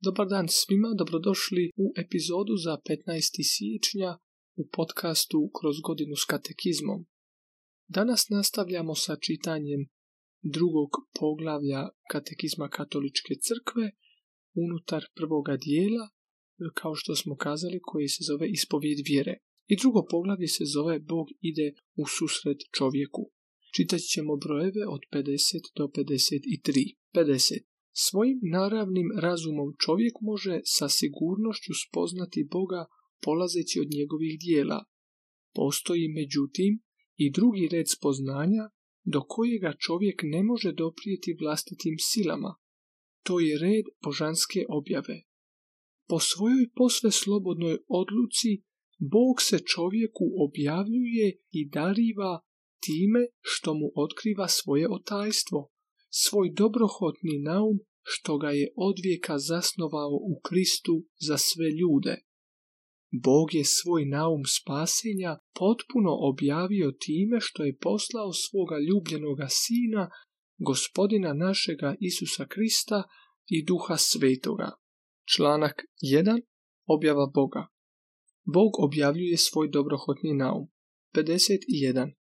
Dobar dan svima, dobrodošli u epizodu za 15. siječnja u podcastu Kroz godinu s katekizmom. Danas nastavljamo sa čitanjem drugog poglavlja katekizma katoličke crkve unutar prvoga dijela, kao što smo kazali, koji se zove ispovijed vjere. I drugo poglavlje se zove Bog ide u susret čovjeku. Čitat ćemo brojeve od 50 do 53. 50. Svojim naravnim razumom čovjek može sa sigurnošću spoznati Boga polazeći od njegovih dijela. Postoji međutim i drugi red spoznanja do kojega čovjek ne može doprijeti vlastitim silama. To je red božanske objave. Po svojoj posve slobodnoj odluci Bog se čovjeku objavljuje i dariva time što mu otkriva svoje otajstvo svoj dobrohotni naum što ga je odvijeka zasnovao u Kristu za sve ljude. Bog je svoj naum spasenja potpuno objavio time što je poslao svoga ljubljenoga sina, gospodina našega Isusa Krista i duha svetoga. Članak 1. Objava Boga. Bog objavljuje svoj dobrohotni naum. 51.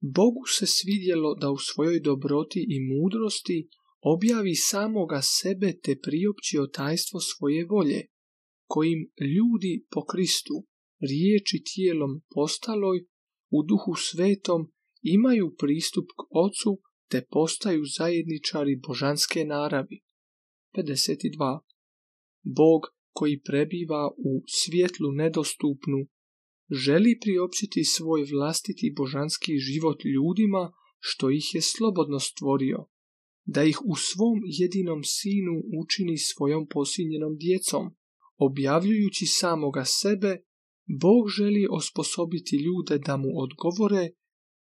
Bogu se svidjelo da u svojoj dobroti i mudrosti objavi samoga sebe te priopći tajstvo svoje volje, kojim ljudi po Kristu, riječi tijelom postaloj, u duhu svetom imaju pristup k Ocu te postaju zajedničari božanske naravi. 52. Bog koji prebiva u svjetlu nedostupnu želi priopćiti svoj vlastiti božanski život ljudima što ih je slobodno stvorio, da ih u svom jedinom sinu učini svojom posinjenom djecom. Objavljujući samoga sebe, Bog želi osposobiti ljude da mu odgovore,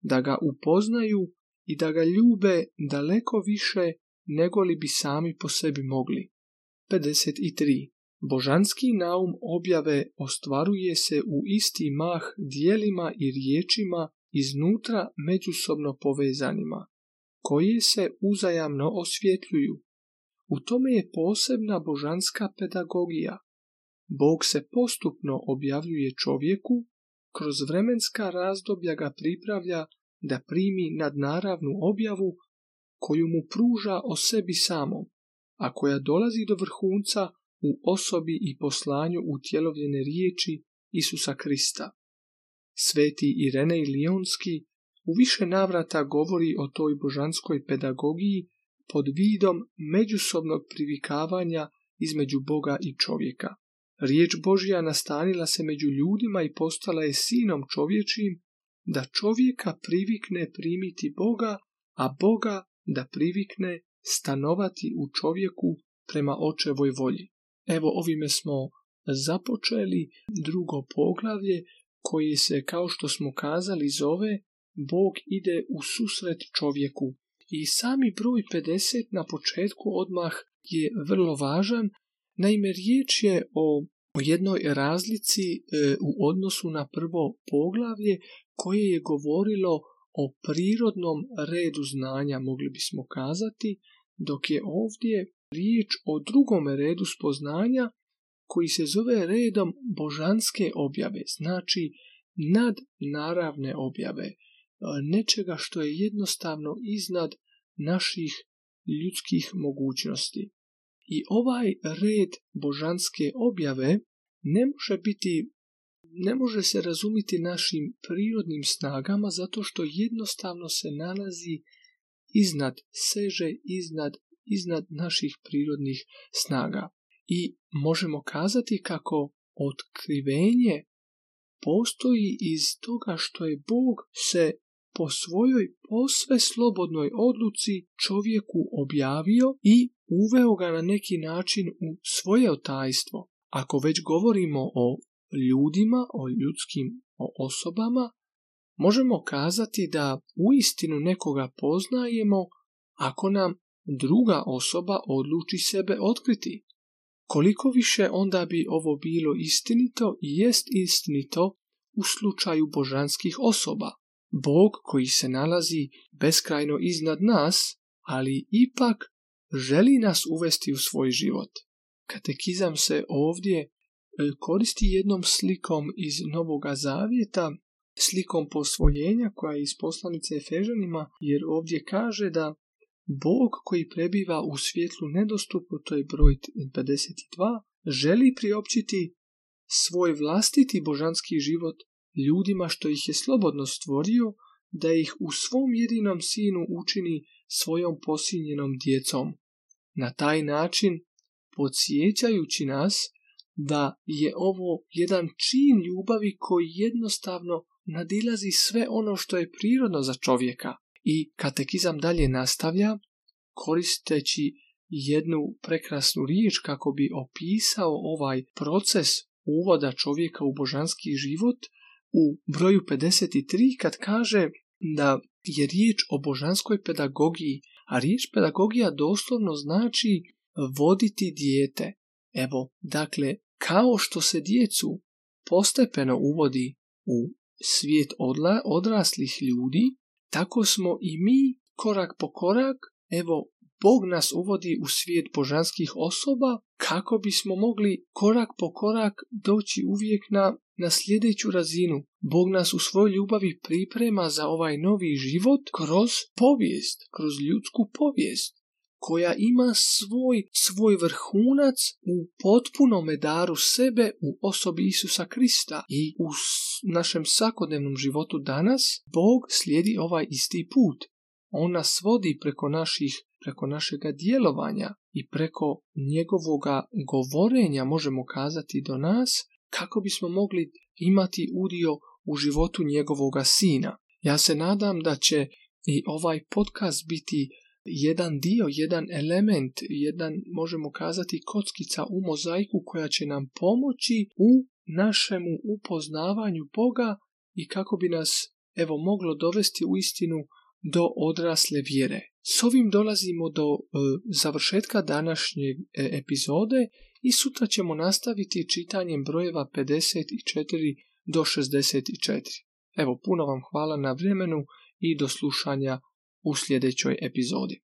da ga upoznaju i da ga ljube daleko više nego li bi sami po sebi mogli. 53. Božanski naum objave ostvaruje se u isti mah dijelima i riječima iznutra međusobno povezanima, koje se uzajamno osvjetljuju. U tome je posebna božanska pedagogija. Bog se postupno objavljuje čovjeku, kroz vremenska razdoblja ga pripravlja da primi nadnaravnu objavu koju mu pruža o sebi samom, a koja dolazi do vrhunca u osobi i poslanju utjelovljene riječi Isusa Krista. Sveti Irenej Lionski u više navrata govori o toj božanskoj pedagogiji pod vidom međusobnog privikavanja između Boga i čovjeka. Riječ Božja nastanila se među ljudima i postala je sinom čovječim, da čovjeka privikne primiti Boga, a Boga da privikne stanovati u čovjeku prema očevoj volji. Evo ovime smo započeli drugo poglavlje koji se, kao što smo kazali, zove Bog ide u susret čovjeku. I sami broj 50 na početku odmah je vrlo važan, naime riječ je o, o jednoj razlici e, u odnosu na prvo poglavlje koje je govorilo o prirodnom redu znanja, mogli bismo kazati, dok je ovdje riječ o drugom redu spoznanja koji se zove redom božanske objave, znači nadnaravne objave, nečega što je jednostavno iznad naših ljudskih mogućnosti. I ovaj red božanske objave ne može biti ne može se razumiti našim prirodnim snagama zato što jednostavno se nalazi iznad, seže iznad iznad naših prirodnih snaga. I možemo kazati kako otkrivenje postoji iz toga što je Bog se po svojoj posve slobodnoj odluci čovjeku objavio i uveo ga na neki način u svoje otajstvo. Ako već govorimo o ljudima, o ljudskim osobama, možemo kazati da uistinu nekoga poznajemo ako nam druga osoba odluči sebe otkriti. Koliko više onda bi ovo bilo istinito i jest istinito u slučaju božanskih osoba. Bog koji se nalazi beskrajno iznad nas, ali ipak želi nas uvesti u svoj život. katekizam se ovdje e, koristi jednom slikom iz Novoga Zavjeta, slikom posvojenja koja je iz poslanice Efežanima, jer ovdje kaže da Bog koji prebiva u svjetlu nedostupno, to je broj 52, želi priopćiti svoj vlastiti božanski život ljudima što ih je slobodno stvorio, da ih u svom jedinom sinu učini svojom posinjenom djecom. Na taj način, podsjećajući nas da je ovo jedan čin ljubavi koji jednostavno nadilazi sve ono što je prirodno za čovjeka. I katekizam dalje nastavlja, koristeći jednu prekrasnu riječ kako bi opisao ovaj proces uvoda čovjeka u božanski život u broju 53 kad kaže da je riječ o božanskoj pedagogiji, a riječ pedagogija doslovno znači voditi dijete. Evo, dakle, kao što se djecu postepeno uvodi u svijet odla, odraslih ljudi, tako smo i mi korak po korak, evo, Bog nas uvodi u svijet božanskih osoba kako bismo mogli korak po korak doći uvijek na, na sljedeću razinu. Bog nas u svojoj ljubavi priprema za ovaj novi život kroz povijest, kroz ljudsku povijest koja ima svoj, svoj vrhunac u potpunom daru sebe u osobi Isusa Krista i u našem svakodnevnom životu danas Bog slijedi ovaj isti put. On nas vodi preko naših preko našega djelovanja i preko njegovoga govorenja možemo kazati do nas kako bismo mogli imati udio u životu njegovoga sina. Ja se nadam da će i ovaj podcast biti jedan dio, jedan element, jedan možemo kazati kockica u mozaiku koja će nam pomoći u našemu upoznavanju Boga i kako bi nas evo moglo dovesti u istinu do odrasle vjere. S ovim dolazimo do e, završetka današnje e, epizode i sutra ćemo nastaviti čitanjem brojeva 54 do 64. Evo, puno vam hvala na vremenu i do slušanja u sljedećoj epizodi.